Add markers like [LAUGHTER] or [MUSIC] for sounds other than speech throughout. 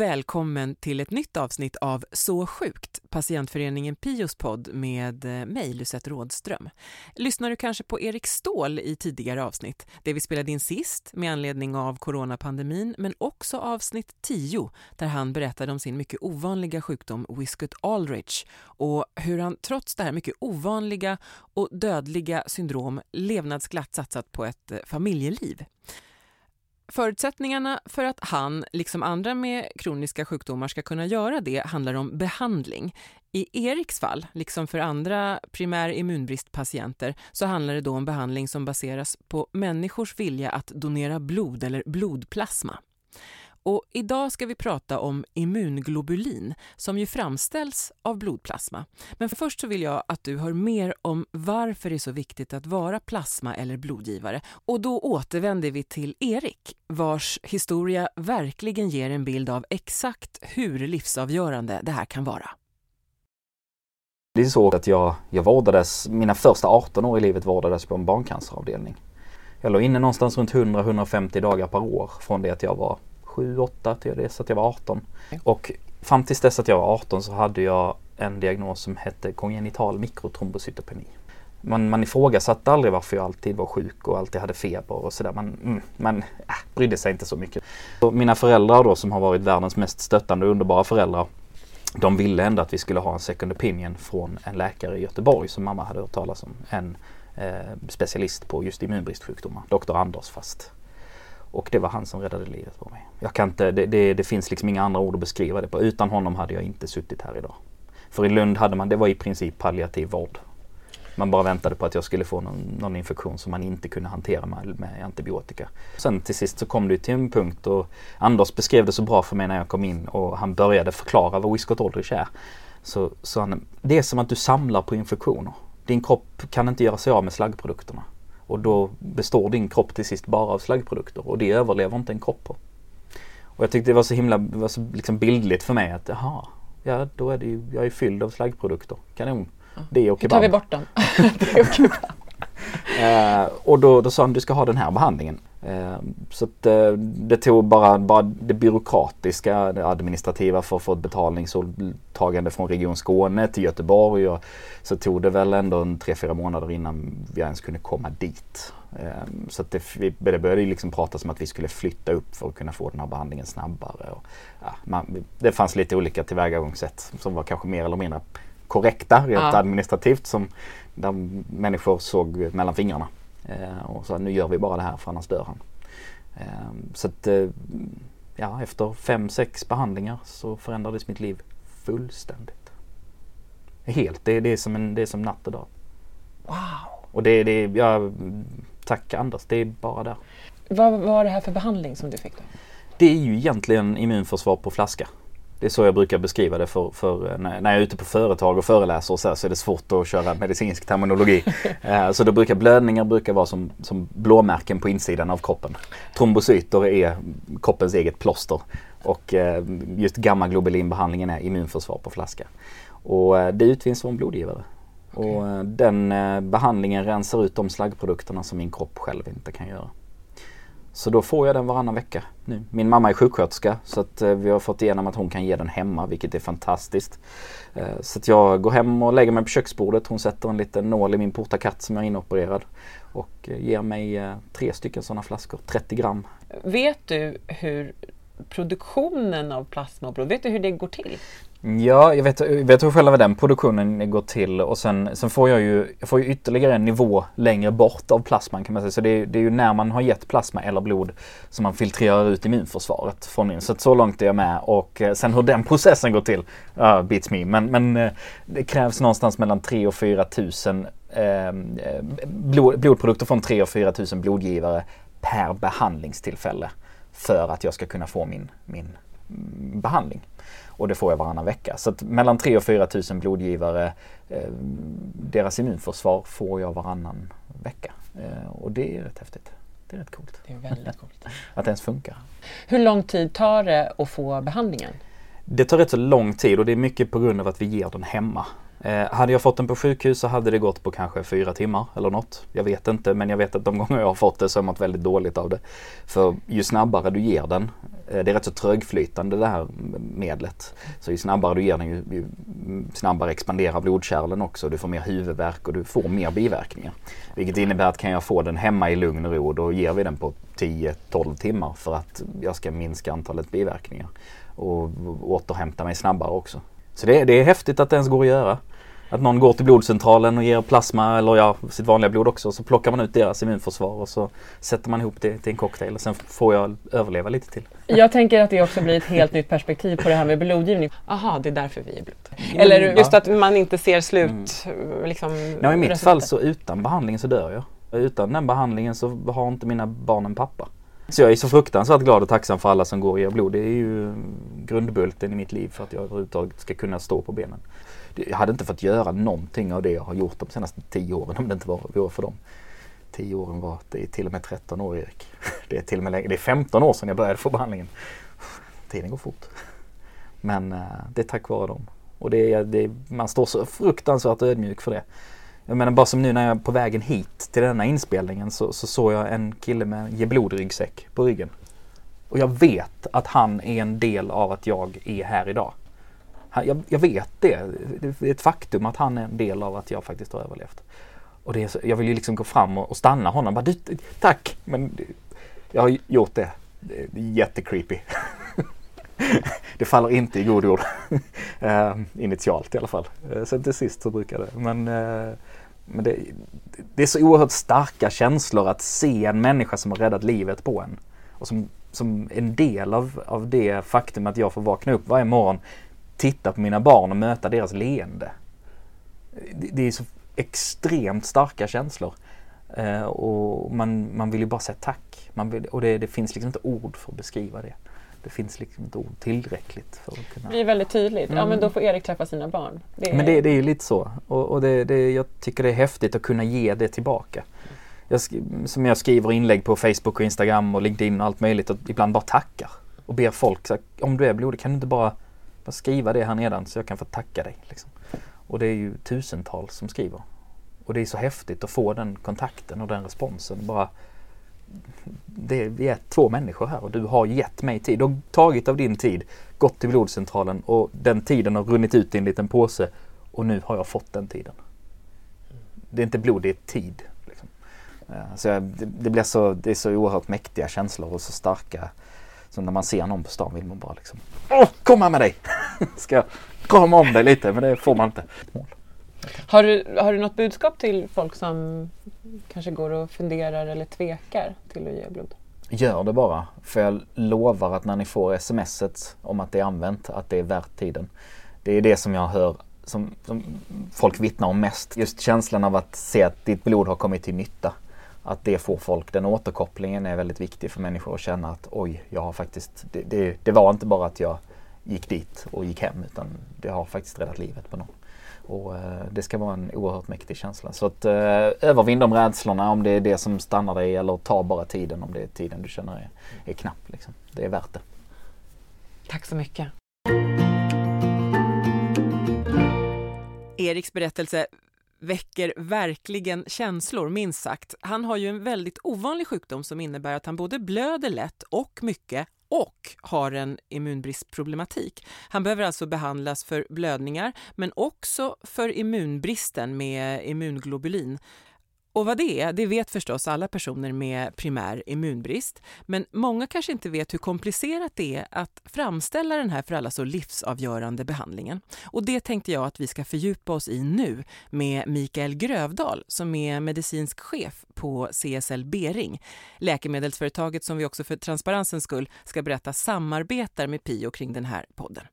och välkommen till ett nytt avsnitt av Så sjukt, patientföreningen Pios podd med eh, mig, Lucette Rådström. Lyssnar du kanske på Erik Ståhl i tidigare avsnitt, det vi spelade in sist med anledning av coronapandemin, men också avsnitt 10 där han berättade om sin mycket ovanliga sjukdom Wiskott Aldrich och hur han trots det här mycket ovanliga och dödliga syndrom levnadsglatt satsat på ett eh, familjeliv. Förutsättningarna för att han, liksom andra med kroniska sjukdomar, ska kunna göra det handlar om behandling. I Eriks fall, liksom för andra primär immunbristpatienter, så handlar det då om behandling som baseras på människors vilja att donera blod eller blodplasma. Och idag ska vi prata om immunglobulin som ju framställs av blodplasma. Men först så vill jag att du hör mer om varför det är så viktigt att vara plasma eller blodgivare. Och då återvänder vi till Erik vars historia verkligen ger en bild av exakt hur livsavgörande det här kan vara. Det är så att jag, jag vårdades, mina första 18 år i livet vårdades på en barncanceravdelning. Jag låg inne någonstans runt 100-150 dagar per år från det att jag var 7, 8 till dess att jag var 18. Och fram tills dess att jag var 18 så hade jag en diagnos som hette kongenital mikrotrombocytopeni. Man, man ifrågasatte aldrig varför jag alltid var sjuk och alltid hade feber och sådär. Man, mm, man äh, brydde sig inte så mycket. Så mina föräldrar då som har varit världens mest stöttande och underbara föräldrar de ville ändå att vi skulle ha en second opinion från en läkare i Göteborg som mamma hade hört talas om. En eh, specialist på just immunbristsjukdomar, doktor Anders fast och det var han som räddade livet på mig. Jag kan inte, det, det, det, finns liksom inga andra ord att beskriva det på. Utan honom hade jag inte suttit här idag. För i Lund hade man, det var i princip palliativ vård. Man bara väntade på att jag skulle få någon, någon infektion som man inte kunde hantera med, med, antibiotika. Sen till sist så kom det till en punkt och Anders beskrev det så bra för mig när jag kom in och han började förklara vad Wiscott Aldrich är. Så, så han, det är som att du samlar på infektioner. Din kropp kan inte göra sig av med slaggprodukterna. Och då består din kropp till sist bara av slaggprodukter och det överlever inte en kropp på. Och jag tyckte det var så himla var så liksom bildligt för mig att jaha, ja då är det ju, jag är fylld av slaggprodukter. Kanon. Det och kebab. Då tar vi bort dem. [LAUGHS] [LAUGHS] det och kebab. Eh, och då, då sa han du ska ha den här behandlingen. Eh, så att, eh, det tog bara, bara det byråkratiska, det administrativa för att få ett betalningsåtagande från Region Skåne till Göteborg. Och, så tog det väl ändå en tre, fyra månader innan vi ens kunde komma dit. Så att det, det började liksom pratas om att vi skulle flytta upp för att kunna få den här behandlingen snabbare. Och, ja, man, det fanns lite olika tillvägagångssätt som var kanske mer eller mindre korrekta rent ja. administrativt som där människor såg mellan fingrarna. Eh, och sa nu gör vi bara det här för annars dör han. Eh, så att eh, ja, efter fem, sex behandlingar så förändrades mitt liv fullständigt. Helt, det, det, är, som en, det är som natt och dag. Wow! Och det, det ja, tack Anders, det är bara där. Vad var det här för behandling som du fick då? Det är ju egentligen immunförsvar på flaska. Det är så jag brukar beskriva det för, för när, jag är ute på företag och föreläser och så, här, så är det svårt att köra medicinsk terminologi. [LAUGHS] eh, så då brukar blödningar brukar vara som, som blåmärken på insidan av kroppen. Trombocyter är kroppens eget plåster och eh, just gammaglobulinbehandlingen är immunförsvar på flaska. Och eh, det utvinns från blodgivare. Okay. Och eh, den eh, behandlingen rensar ut de slaggprodukterna som min kropp själv inte kan göra. Så då får jag den varannan vecka nu. Min mamma är sjuksköterska så att eh, vi har fått igenom att hon kan ge den hemma vilket är fantastiskt. Eh, så att jag går hem och lägger mig på köksbordet. Hon sätter en liten nål i min portakatt som jag är inopererad och eh, ger mig tre stycken sådana flaskor, 30 gram. Vet du hur produktionen av plasma och blod, vet du hur det går till? Ja, jag vet, jag vet hur själva den produktionen går till och sen, sen får jag ju, jag får ju ytterligare en nivå längre bort av plasman kan man säga. Så det är, det är ju när man har gett plasma eller blod som man filtrerar ut immunförsvaret från min. Så så långt är jag med och eh, sen hur den processen går till, uh, beats me. Men, men uh, det krävs någonstans mellan 3 och 4 tusen uh, blod, blodprodukter från 3 och 4 tusen blodgivare per behandlingstillfälle för att jag ska kunna få min, min mm, behandling. Och det får jag varannan vecka. Så att mellan 3 och 4 tusen blodgivare, eh, deras immunförsvar får jag varannan vecka. Eh, och det är rätt häftigt. Det är rätt coolt. Det är väldigt coolt. [LAUGHS] att det ens funkar. Hur lång tid tar det att få behandlingen? Det tar rätt så lång tid och det är mycket på grund av att vi ger den hemma. Eh, hade jag fått den på sjukhus så hade det gått på kanske fyra timmar eller något. Jag vet inte men jag vet att de gånger jag har fått det så har jag mått väldigt dåligt av det. För ju snabbare du ger den Eh, det är rätt så trögflytande det här medlet. Så ju snabbare du ger den ju, ju snabbare expanderar blodkärlen också. Du får mer huvudvärk och du får mer biverkningar. Vilket innebär att kan jag få den hemma i lugn och ro då ger vi den på 10-12 timmar för att jag ska minska antalet biverkningar. Och återhämta mig snabbare också. Så det, det är häftigt att det ens går att göra. Att någon går till blodcentralen och ger plasma eller ja, sitt vanliga blod också. Så plockar man ut deras immunförsvar och så sätter man ihop det till en cocktail. Och sen får jag överleva lite till. Jag tänker att det också blir ett helt nytt perspektiv på det här med blodgivning. Aha, det är därför vi är blod. Eller just ja. att man inte ser slut. Mm. Liksom, ja, I mitt resultat. fall så utan behandlingen så dör jag. Utan den behandlingen så har inte mina barn en pappa. Så jag är så fruktansvärt glad och tacksam för alla som går och ger blod. Det är ju grundbulten i mitt liv för att jag överhuvudtaget ska kunna stå på benen jag hade inte fått göra någonting av det jag har gjort de senaste tio åren om det inte var, vore för dem. Tio åren var, det är till och med 13 år Erik. [LAUGHS] Det är till och med längre, det är 15 år sedan jag började få behandlingen. Tiden går fort. Men eh, det är tack vare dem. Och det är, det är, man står så fruktansvärt ödmjuk för det. Jag menar bara som nu när jag är på vägen hit till denna inspelningen så, så såg jag en kille med ge blodryggsäck på ryggen. Och jag vet att han är en del av att jag är här idag. Jag, jag, vet det. Det är ett faktum att han är en del av att jag faktiskt har överlevt. Och det är så, jag vill ju liksom gå fram och, och stanna honom. Bara, tack! Men jag har gjort det. Det är jättecreepy. [LAUGHS] det faller inte i god jord. uh, [LAUGHS] initialt i alla fall. Eh, uh, sen till sist så brukar det. Men, uh, men det, det, är så oerhört starka känslor att se en människa som har räddat livet på en. Och som, som en del av, av det faktum att jag får vakna upp varje morgon titta på mina barn och möta deras leende. Det är så extremt starka känslor. Eh, och man, man vill ju bara säga tack. Man vill, och det, det, finns liksom inte ord för att beskriva det. Det finns liksom inte ord tillräckligt för att kunna... Det är väldigt tydligt. Mm. Ja men då får Erik träffa sina barn. Det är... Men det, det är ju lite så. Och, och det, det, jag tycker det är häftigt att kunna ge det tillbaka. Jag, som jag skriver inlägg på Facebook och Instagram och LinkedIn och allt möjligt och ibland bara tackar. Och ber folk, så, om du är blodig kan du inte bara bara skriva det här nedan så jag kan få tacka dig. Liksom. Och det är ju tusentals som skriver. Och det är så häftigt att få den kontakten och den responsen. Bara, det, vi är två människor här och du har gett mig tid. Du har tagit av din tid, gått till blodcentralen och den tiden har runnit ut i en liten påse och nu har jag fått den tiden. Det är inte blod, det är tid. Liksom. Eh, så jag, det, det, blir så, det är så oerhört mäktiga känslor och så starka så när man ser någon på stan vill man bara liksom Åh, kom här med dig! [LAUGHS] Ska jag krama om dig lite men det får man inte. Har du, har du något budskap till folk som kanske går och funderar eller tvekar till att ge blod? Gör det bara. För jag lovar att när ni får smset om att det är använt, att det är värt tiden. Det är det som jag hör som, som folk vittnar om mest. Just känslan av att se att ditt blod har kommit till nytta att det får folk, den återkopplingen är väldigt viktig för människor att känna att oj, jag har faktiskt, det, det, det, var inte bara att jag gick dit och gick hem utan det har faktiskt räddat livet på någon. Och eh, det ska vara en oerhört mäktig känsla. Så att eh, övervinn de rädslorna om det är det som stannar dig eller ta bara tiden om det är tiden du känner är, är knapp. Liksom. Det är värt det. Tack så mycket. Eriks berättelse väcker verkligen känslor, minst sagt. Han har ju en väldigt ovanlig sjukdom som innebär att han både blöder lätt och mycket och har en immunbristproblematik. Han behöver alltså behandlas för blödningar men också för immunbristen med immunglobulin. Och vad det är, det vet förstås alla personer med primär immunbrist. Men många kanske inte vet hur komplicerat det är att framställa den här för alla så livsavgörande behandlingen. Och det tänkte jag att vi ska fördjupa oss i nu med Mikael Grövdal som är medicinsk chef på CSL Bering. Läkemedelsföretaget som vi också för transparensens skull ska berätta samarbetar med Pio kring den här podden.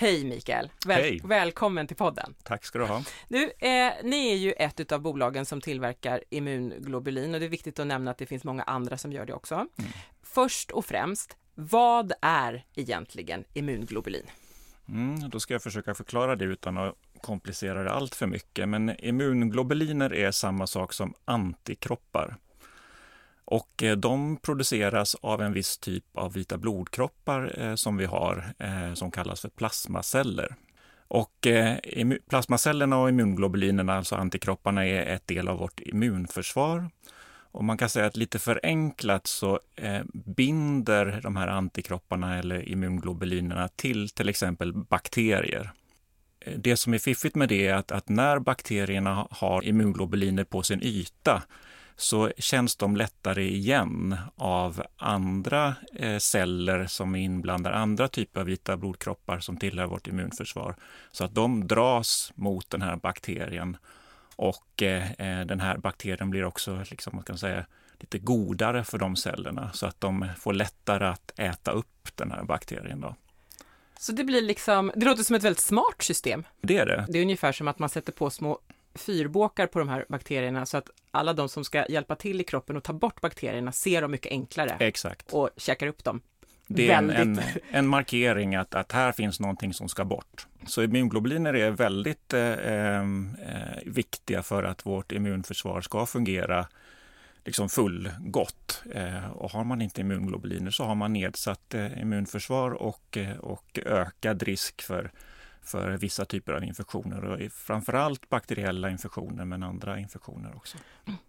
Hej Mikael! Väl Hej. Välkommen till podden! Tack ska du ha! Du, eh, ni är ju ett av bolagen som tillverkar immunglobulin och det är viktigt att nämna att det finns många andra som gör det också. Mm. Först och främst, vad är egentligen immunglobulin? Mm, då ska jag försöka förklara det utan att komplicera det allt för mycket. Men immunglobuliner är samma sak som antikroppar. Och eh, de produceras av en viss typ av vita blodkroppar eh, som vi har eh, som kallas för plasmaceller. Och plasmacellerna och immunglobulinerna, alltså antikropparna, är ett del av vårt immunförsvar. Och man kan säga att lite förenklat så binder de här antikropparna eller immunglobulinerna till till exempel bakterier. Det som är fiffigt med det är att, att när bakterierna har immunglobuliner på sin yta så känns de lättare igen av andra eh, celler som är inblandade, andra typer av vita blodkroppar som tillhör vårt immunförsvar. Så att de dras mot den här bakterien och eh, eh, den här bakterien blir också liksom, man kan säga, lite godare för de cellerna så att de får lättare att äta upp den här bakterien. Då. Så det blir liksom, det låter som ett väldigt smart system. Det är det. Det är ungefär som att man sätter på små fyrbåkar på de här bakterierna så att alla de som ska hjälpa till i kroppen och ta bort bakterierna ser dem mycket enklare. Exakt. Och käkar upp dem. Det är en, en, en, markering att, att här finns någonting som ska bort. Så immunglobuliner är väldigt eh, eh, viktiga för att vårt immunförsvar ska fungera liksom fullgott. Eh, och har man inte immunglobuliner så har man nedsatt eh, immunförsvar och, eh, och ökad risk för för vissa typer av infektioner och framförallt bakteriella infektioner men andra infektioner också.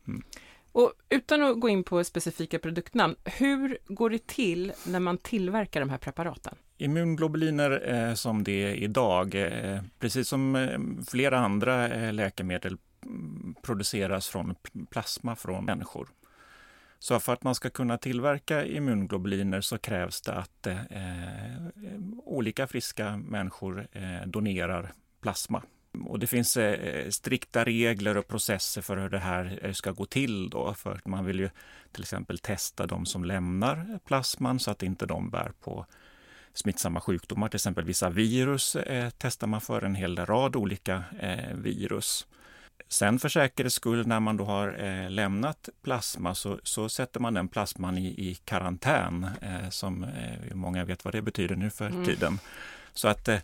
Mm. Och utan att gå in på specifika produktnamn, hur går det till när man tillverkar de här preparaten? Immunglobuliner eh, som det är idag, eh, precis som eh, flera andra eh, läkemedel mm, produceras från plasma från människor. Så för att man ska kunna tillverka immunglobuliner så krävs det att eh, olika friska människor eh, donerar plasma. Och det finns eh, strikta regler och processer för hur det här eh, ska gå till då. För att man vill ju till exempel testa de som lämnar plasman så att inte de bär på smittsamma sjukdomar. Till exempel vissa virus eh, testar man för en hel rad olika eh, virus. Sen för säkerhets skull när man då har eh, lämnat plasma så, så, sätter man den plasman i, i karantän, eh, som eh, många vet vad det betyder nu för mm. tiden. Så att eh,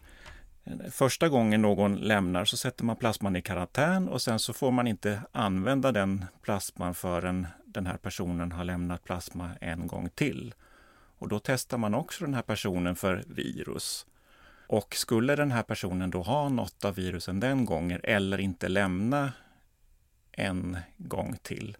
första gången någon lämnar så sätter man plasman i karantän och sen så får man inte använda den plasman förrän den här personen har lämnat plasma en gång till. Och då testar man också den här personen för virus. Och skulle den här personen då ha något av virusen den gången eller inte lämna en gång till,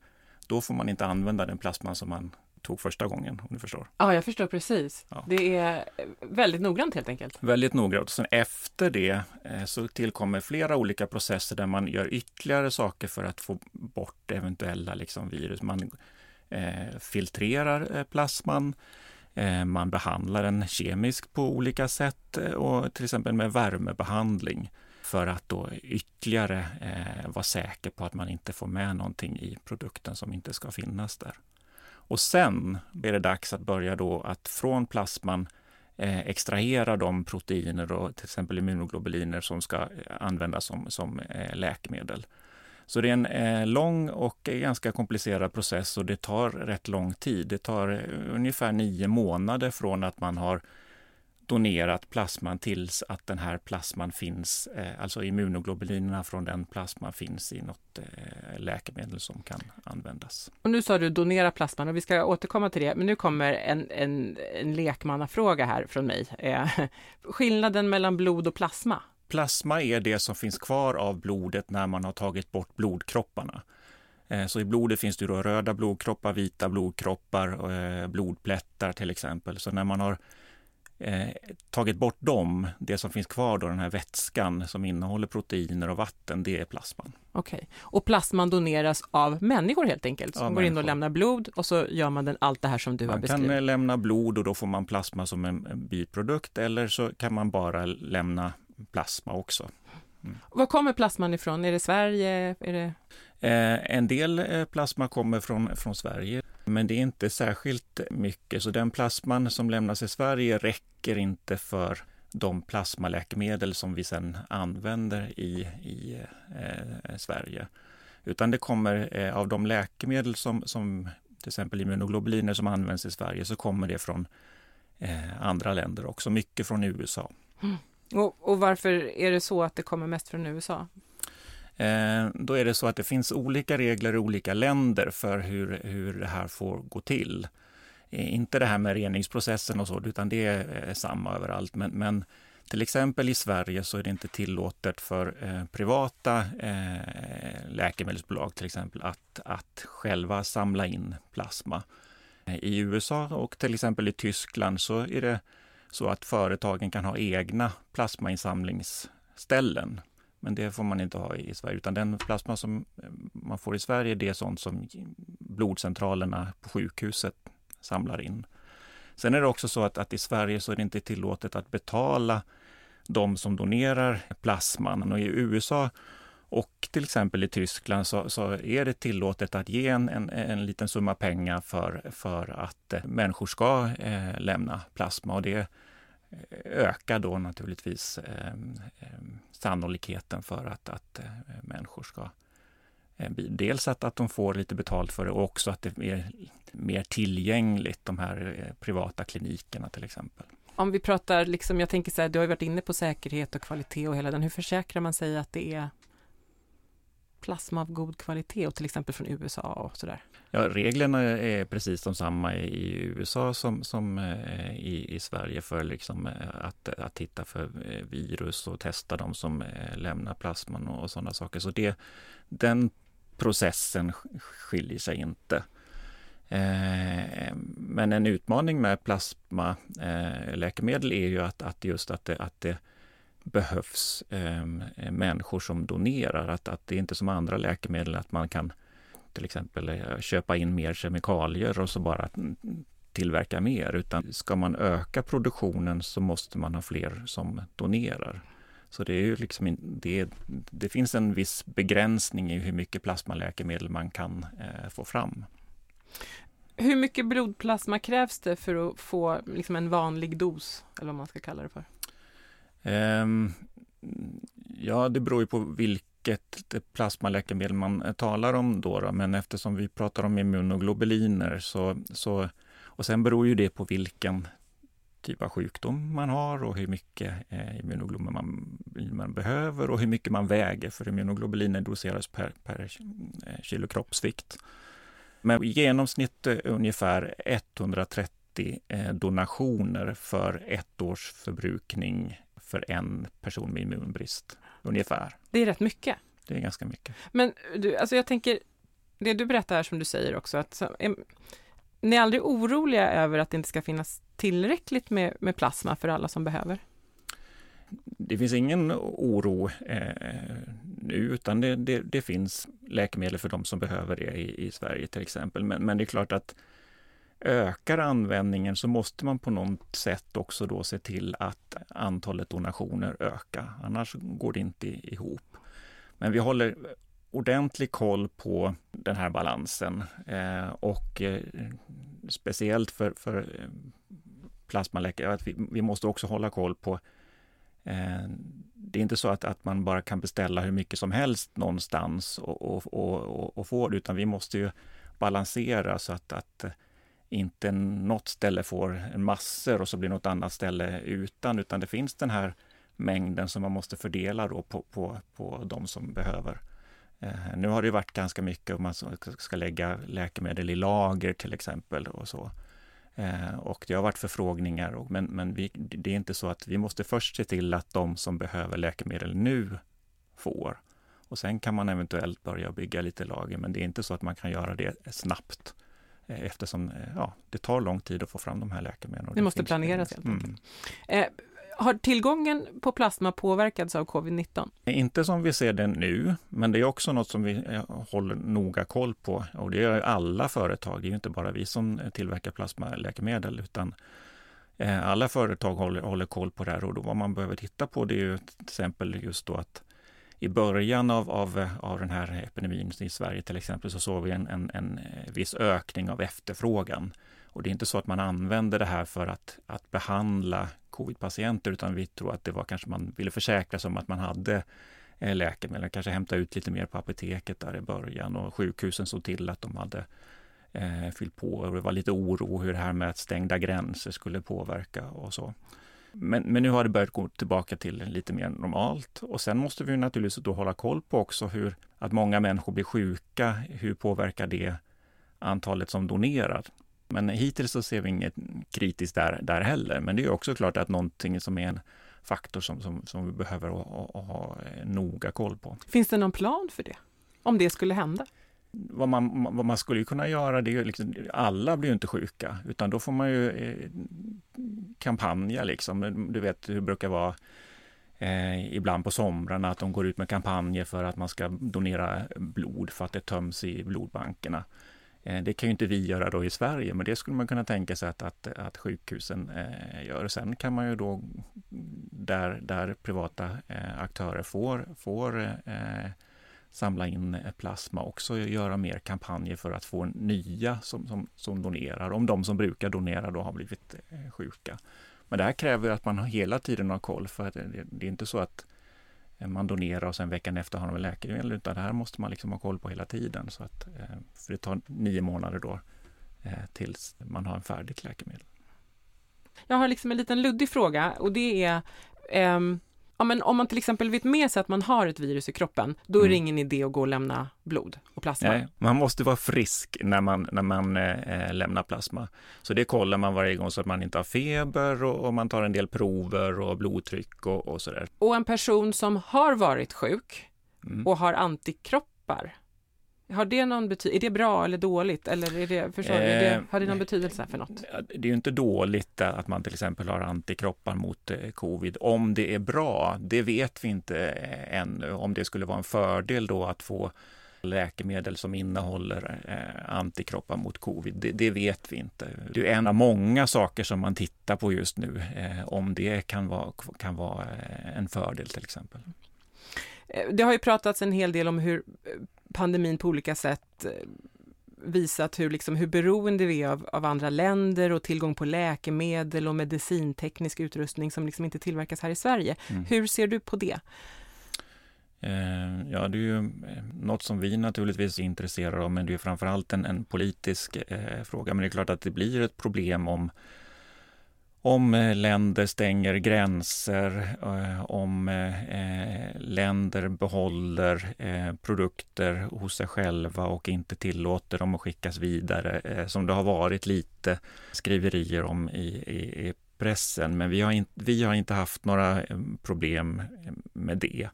då får man inte använda den plasman som man tog första gången, om du förstår. Ja, jag förstår precis. Ja. Det är väldigt noggrant helt enkelt. Väldigt noggrant. Sen efter det eh, så tillkommer flera olika processer där man gör ytterligare saker för att få bort eventuella liksom, virus. Man eh, filtrerar eh, plasman, Eh, Eh, man behandlar den kemiskt på olika sätt eh, och till exempel med värmebehandling för att då ytterligare eh, vara säker på att man inte får med någonting i produkten som inte ska finnas där. Och sen är det dags att börja då att från plasman eh, extrahera de proteiner och till exempel immunoglobuliner som ska eh, användas som, som eh, läkemedel. Så det är en eh, lång och ganska komplicerad process och det tar rätt lång tid. Det tar eh, ungefär nio månader från att man har donerat plasman tills att den här plasman finns, eh, alltså immunoglobulinerna från den plasman finns i något eh, läkemedel som kan användas. Och nu sa du donera plasman och vi ska återkomma till det, men nu kommer en, en, en lekmannafråga här från mig. Eh, [LAUGHS] skillnaden mellan blod och plasma? Plasma är det som finns kvar av blodet när man har tagit bort blodkropparna. Eh, så i blodet finns det röda blodkroppar, vita blodkroppar, eh, blodplättar till exempel. Så när man har eh, tagit bort dem, det som finns kvar då, den här vätskan som innehåller proteiner och vatten, det är plasman. Okej, okay. och plasman doneras av människor helt enkelt? Som går in och lämnar blod och så gör man den, allt det här som du man har beskrivit? Man kan lämna blod och då får man plasma som en biprodukt eller så kan man bara lämna plasma också. Mm. Var kommer plasman ifrån? Är det Sverige? Är det... Eh, en del eh, plasma kommer från, från Sverige, men det är inte särskilt mycket. Så den plasman som lämnas i Sverige räcker inte för de plasmaläkemedel som vi sedan använder i, i eh, Sverige. Utan det kommer eh, av de läkemedel som, som till exempel immunoglobuliner som används i Sverige så kommer det från eh, andra länder också, mycket från USA. Mm. Och, och, varför är det så att det kommer mest från USA? Eh, då är det så att det finns olika regler i olika länder för hur, hur det här får gå till. Eh, inte det här med reningsprocessen och så, utan det är eh, samma överallt. Men, men Till exempel i Sverige så är det inte tillåtet för eh, privata eh, läkemedelsbolag till exempel att, att själva samla in plasma. Eh, I USA och till exempel i Tyskland så är det så att företagen kan ha egna plasmainsamlingsställen. Men det får man inte ha i Sverige, utan den plasma som eh, man får i Sverige det är sånt som blodcentralerna på sjukhuset samlar in. Sen är det också så att, att i Sverige så är det inte tillåtet att betala de som donerar plasman. Och i USA och till exempel i Tyskland så, så är det tillåtet att ge en, en, en, liten summa pengar för, för att eh, människor ska eh, lämna plasma. Och det ökar då naturligtvis eh, sannolikheten för att, att eh, människor ska eh, Dels att, att de får lite betalt för det och också att det är mer tillgängligt, de här eh, privata klinikerna till exempel. Om vi pratar, liksom, jag tänker så här, du har ju varit inne på säkerhet och kvalitet och hela den. Hur försäkrar man sig att det är plasma av god kvalitet och till exempel från USA och sådär? Ja, reglerna är precis de samma i USA som, som eh, i, i Sverige för liksom eh, att, att titta för eh, virus och testa de som lämnar plasman och, och sådana saker. Så det, den processen skiljer sig inte. Men en utmaning med plasmaläkemedel är ju att, att just att det, att det behövs eh, människor som donerar. Att, att det är inte som andra läkemedel att man kan till exempel eh, köpa in mer kemikalier och så bara mm, mm, tillverka mer. Utan ska man öka produktionen så måste man ha fler som donerar. Så det, är ju liksom, det, det finns en viss begränsning i hur mycket plasmaläkemedel man kan eh, få fram. Hur mycket blodplasma krävs det för att få liksom en vanlig dos, eller vad man ska kalla det för? Ehm, ja, det beror ju på vilket plasmaläkemedel man talar om då, då, men eftersom vi pratar om immunoglobuliner så, så och sen beror ju det på vilken typ av sjukdom man har och hur mycket eh, immunoglobulin man, man, behöver och hur mycket man väger, för immunoglobuliner doseras per, per eh, kilo kroppsvikt. Men i genomsnitt eh, ungefär 130 eh, donationer för ett års förbrukning för en person med immunbrist, ungefär. Det är rätt mycket. Det är ganska mycket. Men du, alltså jag tänker, det du berättar här som du säger också, att så, är, ni är aldrig oroliga över att det inte ska finnas tillräckligt med, med plasma för alla som behöver? Det finns ingen oro eh, nu, utan det, det, det, finns läkemedel för de som behöver det i, i Sverige till exempel. Men, men det är klart att ökar användningen så måste man på något sätt också då se till att antalet donationer ökar. Annars går det inte ihop. Men vi håller ordentlig koll på den här balansen eh, och eh, speciellt för, för eh, plasmaläkare, att vi, vi, måste också hålla koll på eh, det är inte så att, att man bara kan beställa hur mycket som helst någonstans och, och, och, och få det, utan vi måste ju balansera så att, att inte något ställe får massor och så blir något annat ställe utan, utan det finns den här mängden som man måste fördela då på, på, på de som behöver. Eh, nu har det varit ganska mycket om man ska lägga läkemedel i lager till exempel och så. Eh, och det har varit förfrågningar, och, men, men vi, det är inte så att vi måste först se till att de som behöver läkemedel nu får. Och sen kan man eventuellt börja bygga lite lager, men det är inte så att man kan göra det snabbt. Eh, eftersom eh, ja, det tar lång tid att få fram de här läkemedlen. Det, det måste planeras helt enkelt. Mm. Eh, har tillgången på plasma påverkats av covid-19? Inte som vi ser det nu, men det är också något som vi håller noga koll på. Och det gör alla företag, det är inte bara vi som tillverkar plasmaläkemedel, utan alla företag håller, håller koll på det här och då vad man behöver titta på det är ju till exempel just då att i början av, av, av den här epidemin i Sverige till exempel så såg vi en, en, en eh, viss ökning av efterfrågan. Och det är inte så att man använder det här för att, att behandla covid-patienter utan vi tror att det var kanske man ville försäkra sig om att man hade eh, läkemedel, kanske hämta ut lite mer på apoteket där i början och sjukhusen såg till att de hade eh, fyllt på och det var lite oro hur det här med att stängda gränser skulle påverka och så. Men, men nu har det börjat gå tillbaka till lite mer normalt och sen måste vi naturligtvis då hålla koll på också hur att många människor blir sjuka. Hur påverkar det antalet som donerar? Men hittills så ser vi inget kritiskt där, där heller. Men det är också klart att någonting som är en faktor som, som, som vi behöver ha, ha eh, noga koll på. Finns det någon plan för det? Om det skulle hända? Vad man, vad man skulle kunna göra, det är liksom, alla blir ju inte sjuka, utan då får man ju eh, kampanja liksom. Du vet hur det brukar vara eh, ibland på somrarna att de går ut med kampanjer för att man ska donera blod för att det töms i blodbankerna. Eh, det kan ju inte vi göra då i Sverige, men det skulle man kunna tänka sig att, att, att sjukhusen eh, gör. Sen kan man ju då, där, där privata eh, aktörer får, får eh, samla in eh, plasma också göra mer kampanjer för att få nya som, som, som donerar, om de som brukar donera då har blivit eh, sjuka. Men det här kräver att man hela tiden har koll, för att eh, det, det är inte så att man donerar och sen veckan efter har de läkemedel, utan det här måste man liksom ha koll på hela tiden. Så att, för det tar nio månader då tills man har en färdigt läkemedel. Jag har liksom en liten luddig fråga och det är um, ja, men om man till exempel vet med sig att man har ett virus i kroppen, då är det mm. ingen idé att gå och lämna blod och plasma. Nej, man måste vara frisk när man, när man eh, lämnar plasma. Så det kollar man varje gång så att man inte har feber och, och man tar en del prover och blodtryck och, och sådär. Och en person som har varit sjuk mm. och har antikroppar, har det någon betydelse? Är det bra eller dåligt? Eller är det, förstår, eh, är det, har det någon betydelse för något? Det är ju inte dåligt att man till exempel har antikroppar mot eh, covid. Om det är bra, det vet vi inte eh, ännu. Om det skulle vara en fördel då att få läkemedel som innehåller eh, antikroppar mot covid. Det, det, vet vi inte. Det är en av många saker som man tittar på just nu, eh, om det kan vara, kan vara eh, en fördel till exempel. Det har ju pratats en hel del om hur pandemin på olika sätt eh, visat hur, liksom, hur beroende vi är av, av, andra länder och tillgång på läkemedel och medicinteknisk utrustning som liksom inte tillverkas här i Sverige. Mm. Hur ser du på det? Eh, ja, det är ju eh, något som vi naturligtvis är intresserade av, men det är framförallt en, en politisk eh, fråga. Men det är klart att det blir ett problem om om eh, länder stänger gränser, eh, om eh, länder behåller produkter hos sig själva och inte tillåter dem att skickas vidare, som det har varit lite skriverier om i, i, i pressen. Men vi har, in, vi har inte haft några problem med det.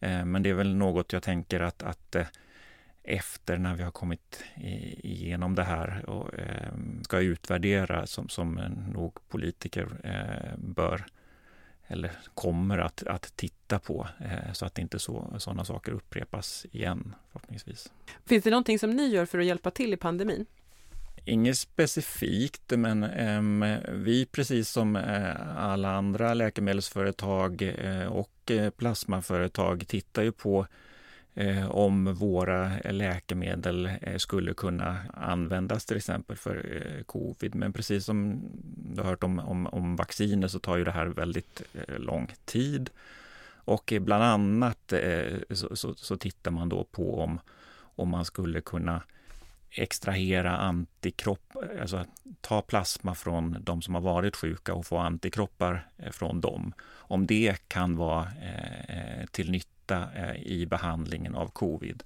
Men det är väl något jag tänker att, att efter när vi har kommit igenom det här och eh, ska utvärdera som, som nog politiker eh, bör eller kommer att, att titta på eh, så att inte så, sådana saker upprepas igen förhoppningsvis. Finns det någonting som ni gör för att hjälpa till i pandemin? Inget specifikt, men eh, vi precis som eh, alla andra läkemedelsföretag eh, och plasmaföretag tittar ju på Eh, om våra läkemedel eh, skulle kunna användas till exempel för eh, covid. Men precis som du har hört om, om, om vacciner så tar ju det här väldigt eh, lång tid. Och bland annat eh, så, så, så, tittar man då på om, om man skulle kunna extrahera antikropp, alltså ta plasma från de som har varit sjuka och få antikroppar eh, från dem. Om det kan vara eh, eh till nytta nytta eh, i behandlingen av covid.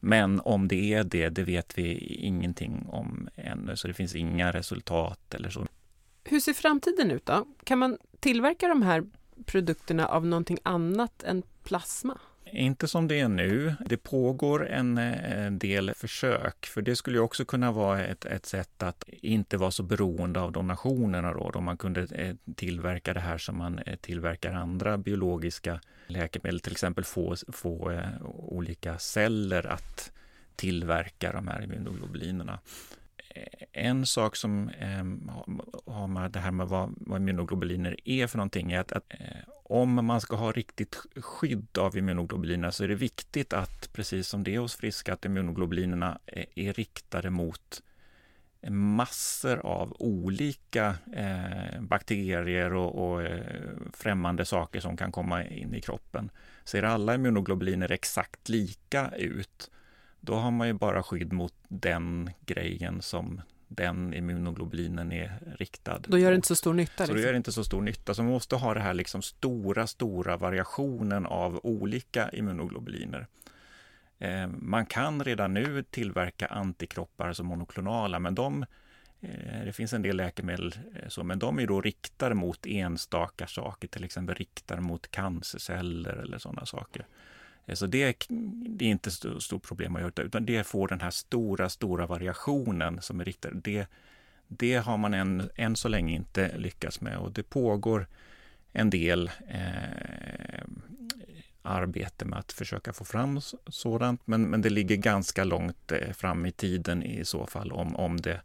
Men om det är det, det vet vi ingenting om ännu, så det finns inga resultat eller så. Hur ser framtiden ut då? Kan man tillverka de här produkterna av någonting annat än plasma? Inte som det är nu. Det pågår en, en, del försök, för det skulle också kunna vara ett, ett sätt att inte vara så beroende av donationerna då, om man kunde eh, tillverka det här som man eh, tillverkar andra biologiska läkemedel, till exempel få, få olika celler att tillverka de här immunoglobulinerna. Eh, en sak som eh, har med det här med vad, vad immunoglobuliner är för någonting är att, att eh, om man ska ha riktigt skydd av immunoglobulinerna så är det viktigt att, precis som det är hos friska, att immunoglobulinerna är, eh, är riktade mot eh, massor av olika eh, bakterier och, och eh, främmande saker som kan komma in i kroppen. Ser alla immunoglobuliner exakt lika ut, då har man ju bara skydd mot den grejen som den immunoglobulinen är riktad. Då gör det inte så stor nytta? Så liksom. då gör det inte så stor nytta. Så man måste ha det här liksom stora, stora variationen av olika immunoglobuliner. Eh, man kan redan nu tillverka antikroppar som monoklonala, men de det finns en del läkemedel, så, men de är då riktade mot enstaka saker, till exempel riktade mot cancerceller eller sådana saker. Så det, det är inte ett stort problem att göra, utan det får den här stora, stora variationen som är riktad. Det, det har man än, än så länge inte lyckats med och det pågår en del eh, arbete med att försöka få fram sådant, men, men det ligger ganska långt eh, fram i tiden i så fall om, om det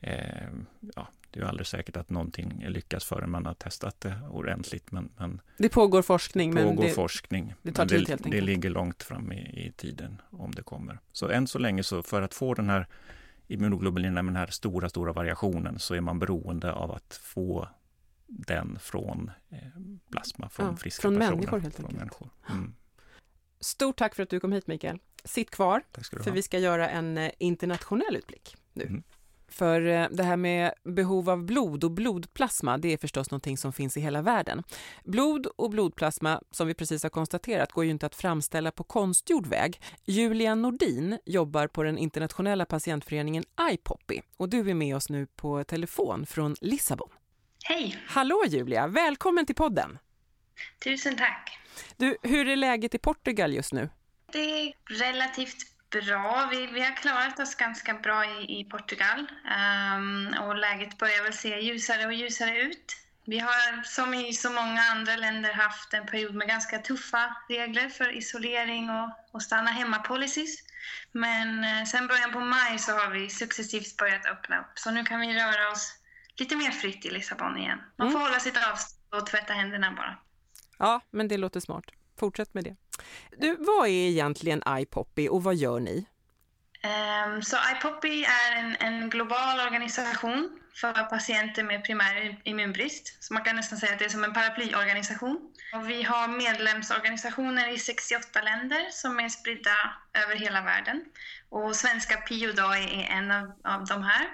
eh, ja, det är aldrig säkert att någonting lyckas förrän man har testat det ordentligt. Men, men det pågår forskning. Det pågår det, forskning. Det, tar tid, helt det, det ligger långt fram i, i, tiden om det kommer. Så än så länge så för att få den här immunoglobulinen med den här stora, stora variationen så är man beroende av att få den från eh, plasma, från ja, friska från personer. Människor, helt från människor. Mm. Stort tack för att du kom hit Mikael. Sitt kvar, för vi ska göra en eh, internationell utblick nu. Mm. För eh, det här med behov av blod och blodplasma, det är förstås någonting som finns i hela världen. Blod och blodplasma, som vi precis har konstaterat, går ju inte att framställa på konstgjord väg. Julia Nordin jobbar på den internationella patientföreningen iPoppy och du är med oss nu på telefon från Lissabon. Hej! Hallå Julia, välkommen till podden! Tusen tack! Du, hur är läget i Portugal just nu? Det är relativt bra. Vi, vi har klarat oss ganska bra i, i Portugal um, och läget börjar väl se ljusare och ljusare ut. Vi har som i så många andra länder haft en period med ganska tuffa regler för isolering och, och stanna hemma-policies. Men eh, sen början på maj så har vi successivt börjat öppna upp. Så nu kan vi röra oss lite mer fritt i Lissabon igen. Man får mm. hålla sitt avstånd och tvätta händerna bara. Ja, men det låter smart. Fortsätt med det. Du, vad är egentligen iPoppy och vad gör ni? Um, så iPoppy är en, en, global organisation för patienter med primär immunbrist. Så man kan nästan säga att det är som en paraplyorganisation. Och vi har medlemsorganisationer i 68 länder som är spridda över hela världen. Och svenska PIO är en av, av de här.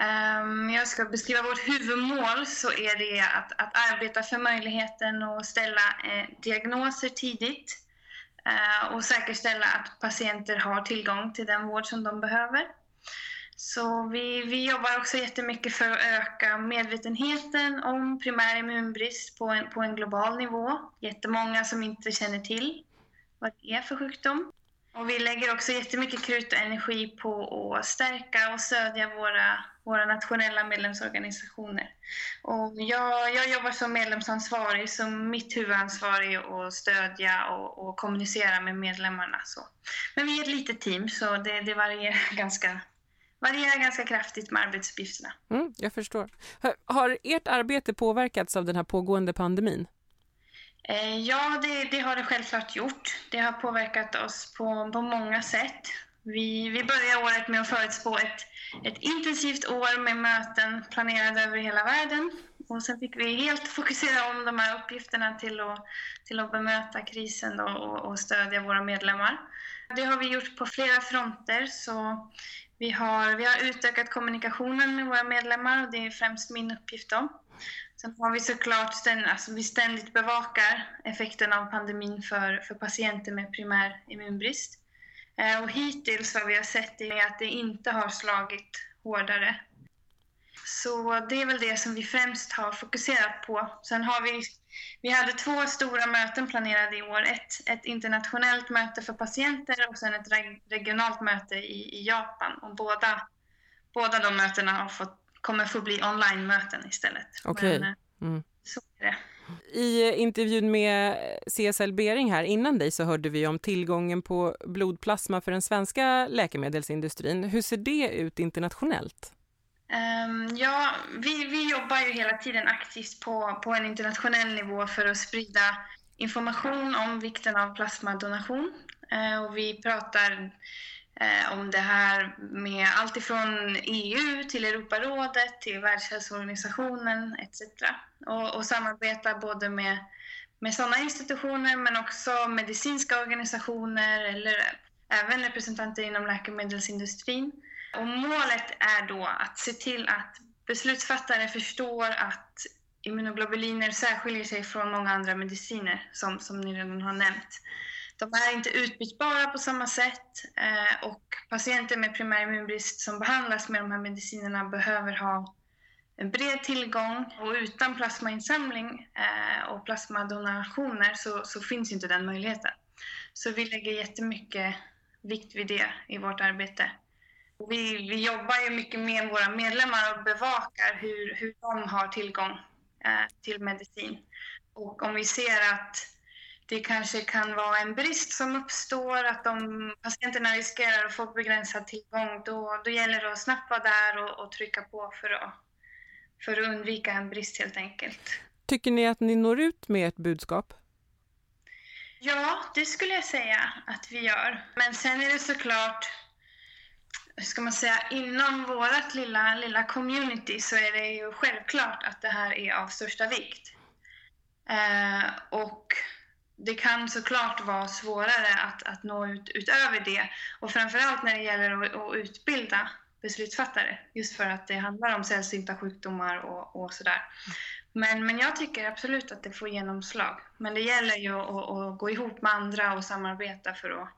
Um, jag ska beskriva vårt huvudmål så är det att, att arbeta för möjligheten att ställa eh, diagnoser tidigt eh, och säkerställa att patienter har tillgång till den vård som de behöver. Så vi, vi jobbar också jättemycket för att öka medvetenheten om primär immunbrist på en, på en global nivå. Jättemånga som inte känner till vad det är för sjukdom. Och vi lägger också jättemycket krut och energi på att stärka och stödja våra, våra nationella medlemsorganisationer. Och jag, jag jobbar som medlemsansvarig, så mitt huvudansvar är att stödja och, och kommunicera med medlemmarna. Så. Men vi är ett litet team, så det, det varierar, [LAUGHS] ganska, varierar ganska kraftigt med arbetsuppgifterna. Mm, jag förstår. Har ert arbete påverkats av den här pågående pandemin? Eh, ja, det, det, har det självklart gjort. Det har påverkat oss på, på många sätt. Vi, vi började året med att förutspå ett, ett intensivt år med möten planerade över hela världen. Och sen fick vi helt fokusera om de här uppgifterna till att, till att bemöta krisen och, och stödja våra medlemmar. Det har vi gjort på flera fronter. Så vi har, vi har utökat kommunikationen med våra medlemmar och det är främst min uppgift. Då. Sen har vi såklart ständigt, alltså vi ständigt bevakar effekten av pandemin för, för patienter med primär immunbrist. Eh, och hittills vad vi har sett är att det inte har slagit hårdare. Så det är väl det som vi främst har fokuserat på. Sen har vi, vi hade två stora möten planerade i år. Ett, ett internationellt möte för patienter och sen ett regionalt möte i, i Japan. Och båda, båda de mötena har fått kommer få bli online-möten istället. Okej. Okay. Eh, mm. Så är det. I intervjun med CSL Bering här innan dig så hörde vi om tillgången på blodplasma för den svenska läkemedelsindustrin. Hur ser det ut internationellt? Um, ja, vi, vi jobbar ju hela tiden aktivt på, på en internationell nivå för att sprida information om vikten av plasmadonation. Uh, och vi pratar Eh, om det här med allt ifrån EU till Europarådet till Världshälsoorganisationen etc. Och, och samarbeta både med, med sådana institutioner men också medicinska organisationer eller även representanter inom läkemedelsindustrin. Och målet är då att se till att beslutsfattare förstår att immunoglobuliner särskiljer sig från många andra mediciner som, som ni redan har nämnt de är inte utbytbara på samma sätt eh, och patienter med primär immunbrist som behandlas med de här medicinerna behöver ha en bred tillgång och utan plasmainsamling eh, och plasmadonationer så, så finns inte den möjligheten. Så vi lägger jättemycket vikt vid det i vårt arbete. Vi, vi jobbar ju mycket med våra medlemmar och bevakar hur, hur de har tillgång eh, till medicin. Och om vi ser att det kanske kan vara en brist som uppstår, att de patienterna riskerar att få begränsad tillgång, då, då gäller det att snabbt vara där och, och trycka på för att, för att undvika en brist helt enkelt. Tycker ni att ni når ut med ert budskap? Ja, det skulle jag säga att vi gör. Men sen är det såklart, hur ska man säga, inom vårt lilla, lilla community så är det ju självklart att det här är av största vikt. Eh, och det kan såklart vara svårare att, att nå ut utöver det. Och framförallt när det gäller att, att utbilda beslutsfattare. Just för att det handlar om sällsynta sjukdomar och, och sådär. Men, men jag tycker absolut att det får genomslag. Men det gäller ju att, att gå ihop med andra och samarbeta för att,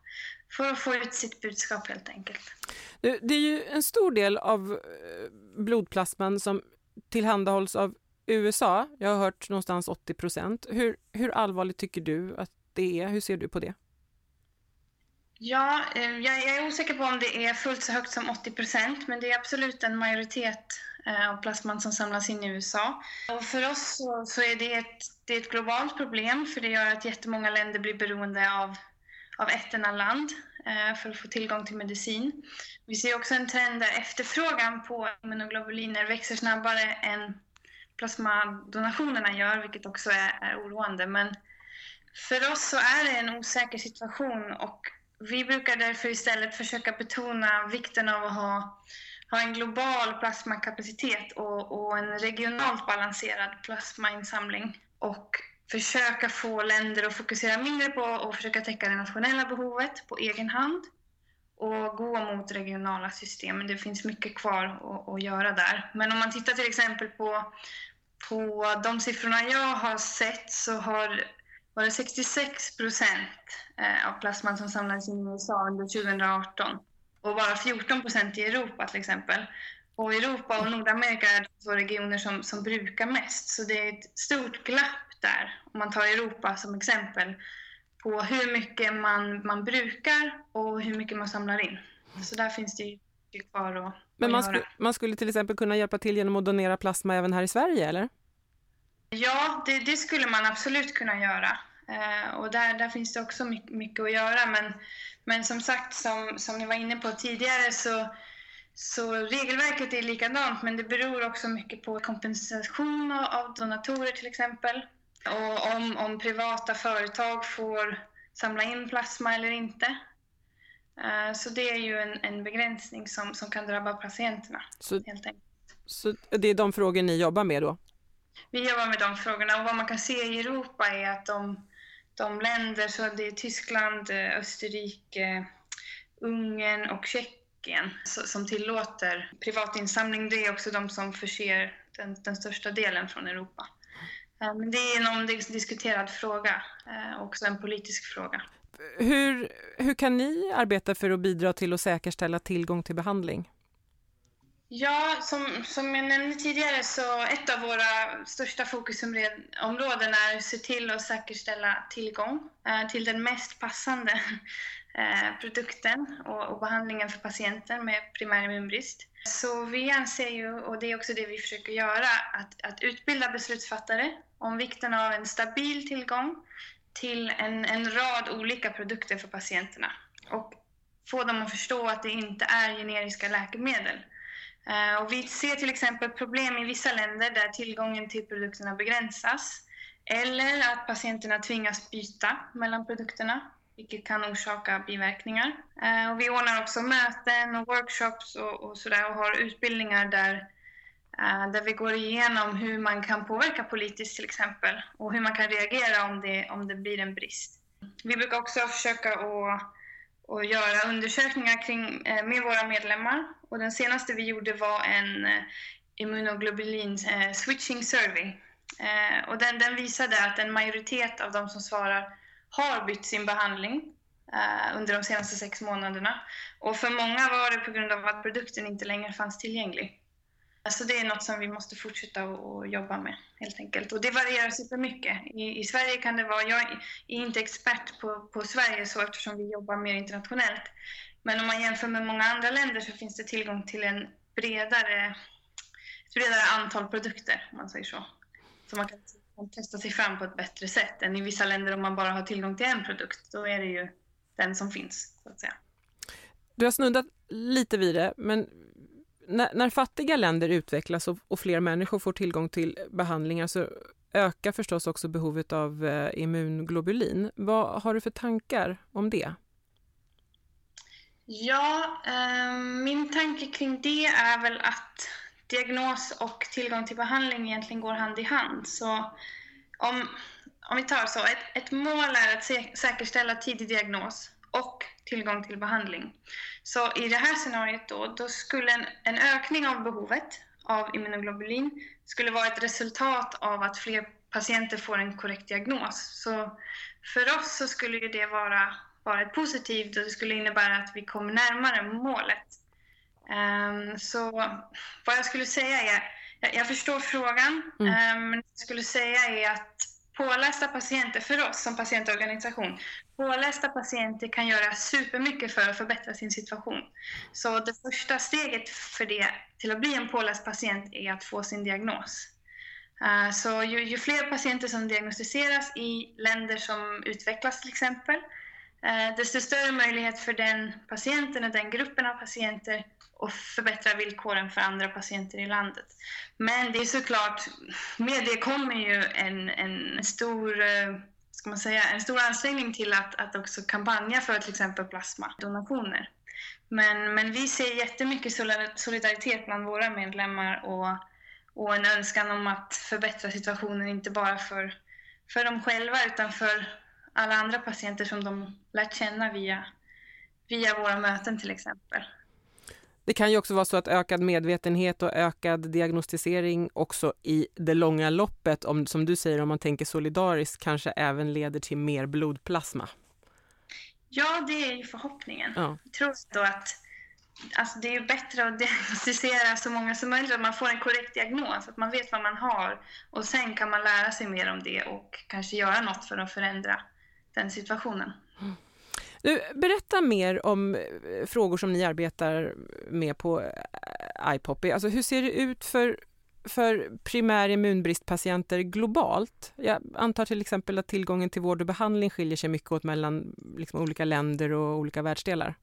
för att få ut sitt budskap helt enkelt. Det är ju en stor del av eh, blodplasman som tillhandahålls av USA. Jag har hört någonstans 80 procent. Hur, hur allvarligt tycker du att det är? Hur ser du på det? Ja, eh, jag är osäker på om det är fullt så högt som 80 procent, men det är absolut en majoritet eh, av plasman som samlas in i USA. Och för oss så, så är det ett, det är ett globalt problem, för det gör att jättemånga länder blir beroende av, av ett enda land eh, för att få tillgång till medicin. Vi ser också en trend där efterfrågan på immunoglobuliner växer snabbare än plasmadonationerna gör, vilket också är, är oroande. Men för oss så är det en osäker situation och vi brukar därför istället försöka betona vikten av att ha, ha en global plasmakapacitet och, och en regionalt balanserad plasmainsamling. Och försöka få länder att fokusera mindre på och försöka täcka det nationella behovet på egen hand och gå mot regionala system. Det finns mycket kvar att, att göra där. Men om man tittar till exempel på, på de siffrorna jag har sett så har var det 66 procent eh, av plasman som samlades in i USA under 2018 och bara 14 procent i Europa till exempel. Och Europa och Nordamerika är två regioner som, som brukar mest, så det är ett stort glapp där, om man tar Europa som exempel, på hur mycket man, man brukar och hur mycket man samlar in. Så där finns det ju mycket kvar att, men man, skulle, man skulle till exempel kunna hjälpa till genom att donera plasma även här i Sverige, eller? Ja, det, det, skulle man absolut kunna göra. Eh, och där, där finns det också mycket, mycket, att göra. Men, men som sagt, som, som ni var inne på tidigare, så, så regelverket är likadant, men det beror också mycket på kompensation av donatorer till exempel. Och om, om privata företag får samla in plasma eller inte. Eh, så det är ju en, en begränsning som, som kan drabba patienterna. Så, så det är de frågor ni jobbar med då? Vi jobbar med de frågorna och vad man kan se i Europa är att de, de länder, så det är Tyskland, Österrike, Ungern och Tjeckien som tillåter privatinsamling. Det är också de som förser den, den största delen från Europa. Eh, men det är en omdiskuterad fråga, eh, också en politisk fråga. Hur, hur kan ni arbeta för att bidra till att säkerställa tillgång till behandling? Ja, som, som jag nämnde tidigare så ett av våra största fokusområden är att se till att säkerställa tillgång eh, till den mest passande eh, produkten och, och, behandlingen för patienten med primär immunbrist. Så vi anser ju, och det är också det vi försöker göra, att, att utbilda beslutsfattare om vikten av en stabil tillgång till en, en rad olika produkter för patienterna och få dem att förstå att det inte är generiska läkemedel eh, och vi ser till exempel problem i vissa länder där tillgången till produkterna begränsas eller att patienterna tvingas byta mellan produkterna, vilket kan orsaka biverkningar. Eh, och vi ordnar också möten och workshops och, och, sådär och har utbildningar där, Eh, där vi går igenom hur man kan påverka politiskt till exempel och hur man kan reagera om det, om det blir en brist. Vi brukar också försöka att att göra undersökningar kring, eh, med våra medlemmar och den senaste vi gjorde var en eh, immunoglobulin switching survey. Och den, den visade att en majoritet av de som svarar har bytt sin behandling under de senaste sex månaderna. Och för många var det på grund av att produkten inte längre fanns tillgänglig. Alltså det är något som vi måste fortsätta att jobba med helt enkelt. Och det varierar supermycket. I, I Sverige kan det vara, jag är inte expert på, på Sverige så eftersom vi jobbar mer internationellt. Men om man jämför med många andra länder så finns det tillgång till en bredare, ett bredare antal produkter om man säger så. Så man kan testa sig fram på ett bättre sätt än i vissa länder om man bara har tillgång till en produkt. Då är det ju den som finns så att säga. Du har snuddat lite vid det, men när, när fattiga länder utvecklas och, och, fler människor får tillgång till behandlingar så ökar förstås också behovet av eh, immunglobulin. Vad har du för tankar om det? Ja, eh, min tanke kring det är väl att diagnos och tillgång till behandling egentligen går hand i hand. Så om, om vi tar så, ett, ett mål är att sä säkerställa tidig diagnos och tillgång till behandling. Så i det här scenariot då, då skulle en, en ökning av behovet av immunoglobulin skulle vara ett resultat av att fler patienter får en korrekt diagnos. Så för oss så skulle ju det vara, vara ett positivt och det skulle innebära att vi kommer närmare målet. Um, så vad jag skulle säga är, jag, jag förstår frågan, mm. um, men jag skulle säga är att pålästa patienter, för oss som patientorganisation, pålästa patienter kan göra supermycket för att förbättra sin situation. Så det första steget för det till att bli en påläst patient är att få sin diagnos. Eh, så ju, ju, fler patienter som diagnostiseras i länder som utvecklas till exempel, Eh, desto större möjlighet för den patienten och den gruppen av patienter och förbättra villkoren för andra patienter i landet. Men det är såklart, med det kommer ju en, en stor eh, ska man säga, en stor ansträngning till att, att också kampanja för till exempel plasmadonationer. Men, men vi ser jättemycket solidaritet bland våra medlemmar och, och en önskan om att förbättra situationen, inte bara för, för dem själva utan för alla andra patienter som de lärt känna via, via våra möten till exempel. Det kan ju också vara så att ökad medvetenhet och ökad diagnostisering också i det långa loppet, om, som du säger, om man tänker solidariskt, kanske även leder till mer blodplasma. Ja, det är ju förhoppningen. Ja. Jag tror då att alltså det är bättre att [LAUGHS] diagnostisera så många som möjligt, att man får en korrekt diagnos, att man vet vad man har och sen kan man lära sig mer om det och kanske göra något för att förändra den situationen. Du, berätta mer om eh, frågor som ni arbetar med på eh, iPoppy. Alltså hur ser det ut för, för primär immunbristpatienter globalt? Jag antar till exempel att tillgången till vård och behandling skiljer sig mycket åt mellan liksom, olika länder och olika världsdelar.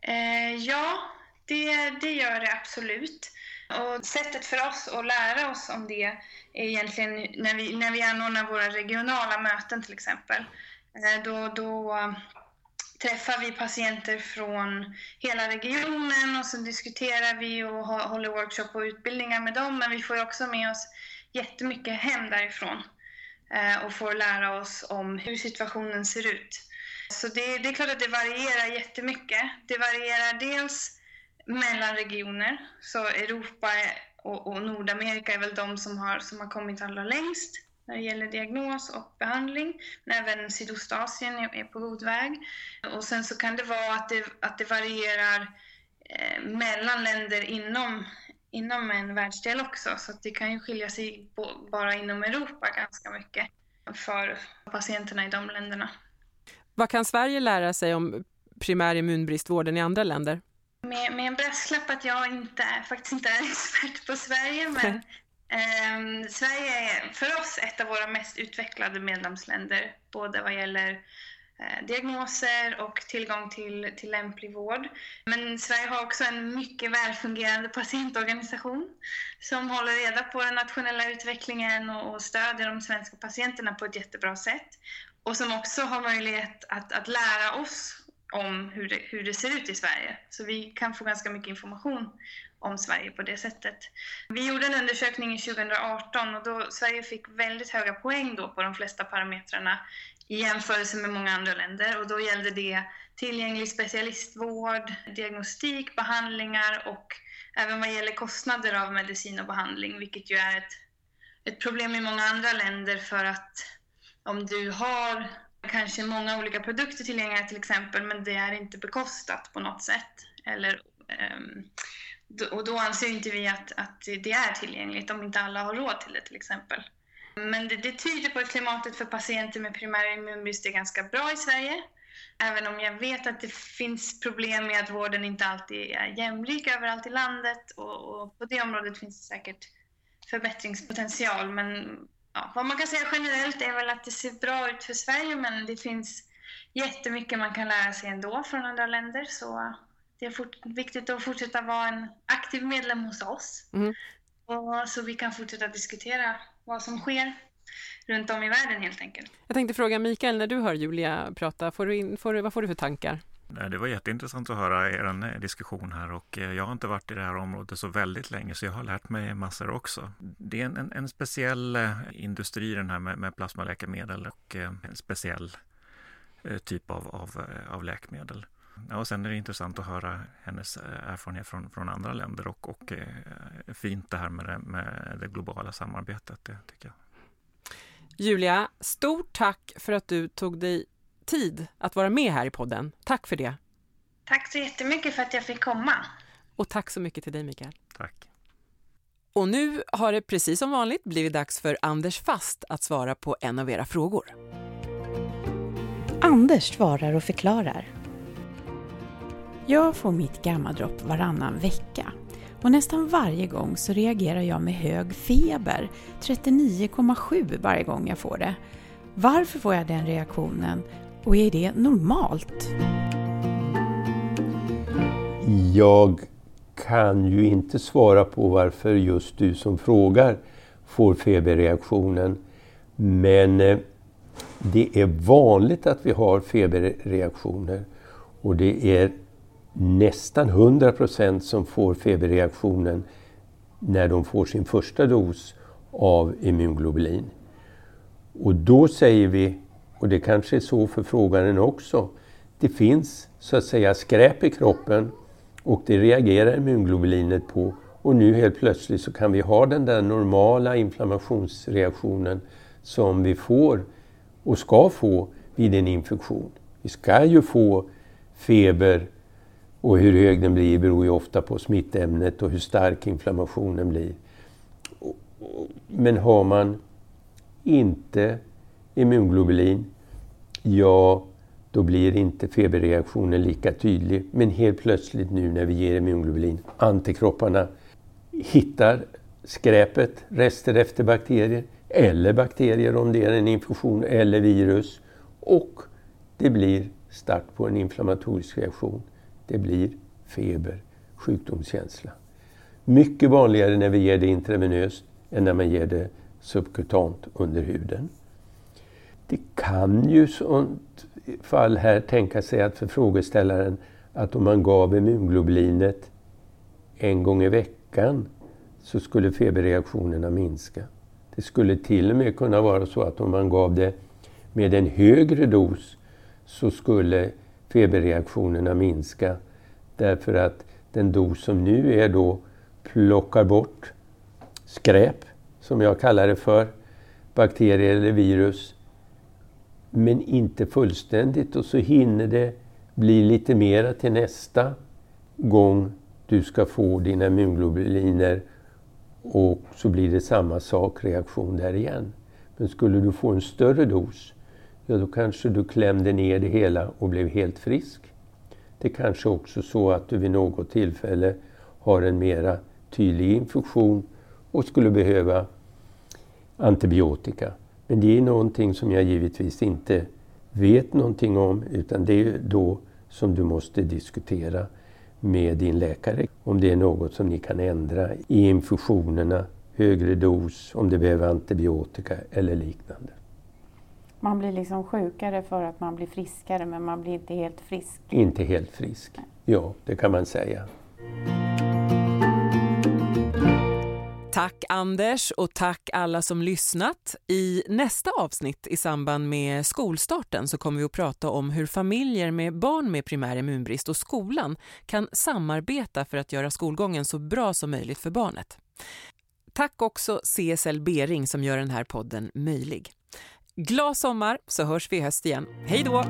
Eh, ja, det, det gör det absolut. Och sättet för oss att lära oss om det är egentligen när vi, när vi anordnar våra regionala möten till exempel. Eh, då, då eh, träffar vi patienter från hela regionen och så diskuterar vi och håller workshop och utbildningar med dem. Men vi får också med oss jättemycket hem därifrån eh, och får lära oss om hur situationen ser ut. Så det, det är klart att det varierar jättemycket. Det varierar dels mellan regioner, så Europa och, och Nordamerika är väl de som har, som har kommit allra längst när det gäller diagnos och behandling. Men även Sydostasien är på god väg. Och sen så kan det vara att det, att det varierar eh, mellan länder inom, inom en världsdel också. Så det kan ju skilja sig bara inom Europa ganska mycket för patienterna i de länderna. Vad kan Sverige lära sig om primär immunbristvården i andra länder? Med, med en brasklapp att jag inte, faktiskt inte är expert på Sverige, men [LAUGHS] Eh, Sverige är för oss ett av våra mest utvecklade medlemsländer, både vad gäller eh, diagnoser och tillgång till, till lämplig vård. Men Sverige har också en mycket välfungerande patientorganisation som håller reda på den nationella utvecklingen och, och stödjer de svenska patienterna på ett jättebra sätt. Och som också har möjlighet att, att lära oss om hur det, hur det ser ut i Sverige. Så vi kan få ganska mycket information om Sverige på det sättet. Vi gjorde en undersökning 2018 och då Sverige fick väldigt höga poäng då på de flesta parametrarna i jämförelse med många andra länder och då gällde det tillgänglig specialistvård, diagnostik, behandlingar och även vad gäller kostnader av medicin och behandling, vilket ju är ett, ett problem i många andra länder för att om du har kanske många olika produkter tillgängliga till exempel, men det är inte bekostat på något sätt. Eller, um, och då anser inte vi att, att det är tillgängligt om inte alla har råd till det till exempel. Men det, det tyder på att klimatet för patienter med primär immunbrist är ganska bra i Sverige. Även om jag vet att det finns problem med att vården inte alltid är jämlik överallt i landet och, och på det området finns det säkert förbättringspotential. Men ja, vad man kan säga generellt är väl att det ser bra ut för Sverige men det finns jättemycket man kan lära sig ändå från andra länder. Så det är fort, viktigt att fortsätta vara en aktiv medlem hos oss. Mm. Och, så vi kan fortsätta diskutera vad som sker runt om i världen helt enkelt. Jag tänkte fråga Mikael, när du hör Julia prata, får du in, får vad får du för tankar? Det var jätteintressant att höra er diskussion här och eh, jag har inte varit i det här området så väldigt länge så jag har lärt mig massor också. Det är en, en speciell eh, industri den här med, med plasmaläkemedel och eh, en speciell typ av, av, av läkemedel. Ja, och sen är det intressant att höra hennes erfarenhet från, från andra länder och, och fint det här med det, med det globala samarbetet, det tycker jag. Julia, stort tack för att du tog dig tid att vara med här i podden. Tack för det. Tack så jättemycket för att jag fick komma. Och tack så mycket till dig, Mikael. Tack. Och nu har det precis som vanligt blivit dags för Anders Fast att svara på en av era frågor. Anders svarar och förklarar. Jag får mitt gammaldropp varannan vecka och nästan varje gång så reagerar jag med hög feber, 39,7 varje gång jag får det. Varför får jag den reaktionen och är det normalt? Jag kan ju inte svara på varför just du som frågar får feberreaktionen. Men eh, det är vanligt att vi har feberreaktioner och det är nästan 100 procent som får feberreaktionen när de får sin första dos av immunglobulin. Och då säger vi, och det kanske är så för frågaren också, det finns så att säga skräp i kroppen och det reagerar immunglobulinet på och nu helt plötsligt så kan vi ha den där normala inflammationsreaktionen som vi får och ska få vid en infektion. Vi ska ju få feber och hur hög den blir beror ju ofta på smittämnet och hur stark inflammationen blir. Men har man inte immunglobulin, ja, då blir inte feberreaktionen lika tydlig. Men helt plötsligt nu när vi ger immunglobulin, antikropparna hittar skräpet, rester efter bakterier, eller bakterier om det är en infektion, eller virus. Och det blir start på en inflammatorisk reaktion. Det blir feber, sjukdomskänsla. Mycket vanligare när vi ger det intravenöst än när man ger det subkutant under huden. Det kan ju i sånt fall här tänka sig att för frågeställaren att om man gav immunglobulinet en gång i veckan så skulle feberreaktionerna minska. Det skulle till och med kunna vara så att om man gav det med en högre dos så skulle feberreaktionerna minska. Därför att den dos som nu är då plockar bort skräp, som jag kallar det för, bakterier eller virus, men inte fullständigt. Och så hinner det bli lite mera till nästa gång du ska få dina immunglobuliner och så blir det samma sak, reaktion där igen. Men skulle du få en större dos, ja då kanske du klämde ner det hela och blev helt frisk. Det kanske också så att du vid något tillfälle har en mera tydlig infektion och skulle behöva antibiotika. Men det är någonting som jag givetvis inte vet någonting om utan det är då som du måste diskutera med din läkare om det är något som ni kan ändra i infusionerna, högre dos, om det behöver antibiotika eller liknande. Man blir liksom sjukare för att man blir friskare men man blir inte helt frisk? Inte helt frisk, ja det kan man säga. Tack Anders och tack alla som lyssnat. I nästa avsnitt i samband med skolstarten så kommer vi att prata om hur familjer med barn med primär immunbrist och skolan kan samarbeta för att göra skolgången så bra som möjligt för barnet. Tack också CSL Bering som gör den här podden möjlig. Glad sommar så hörs vi i höst igen. Hej då!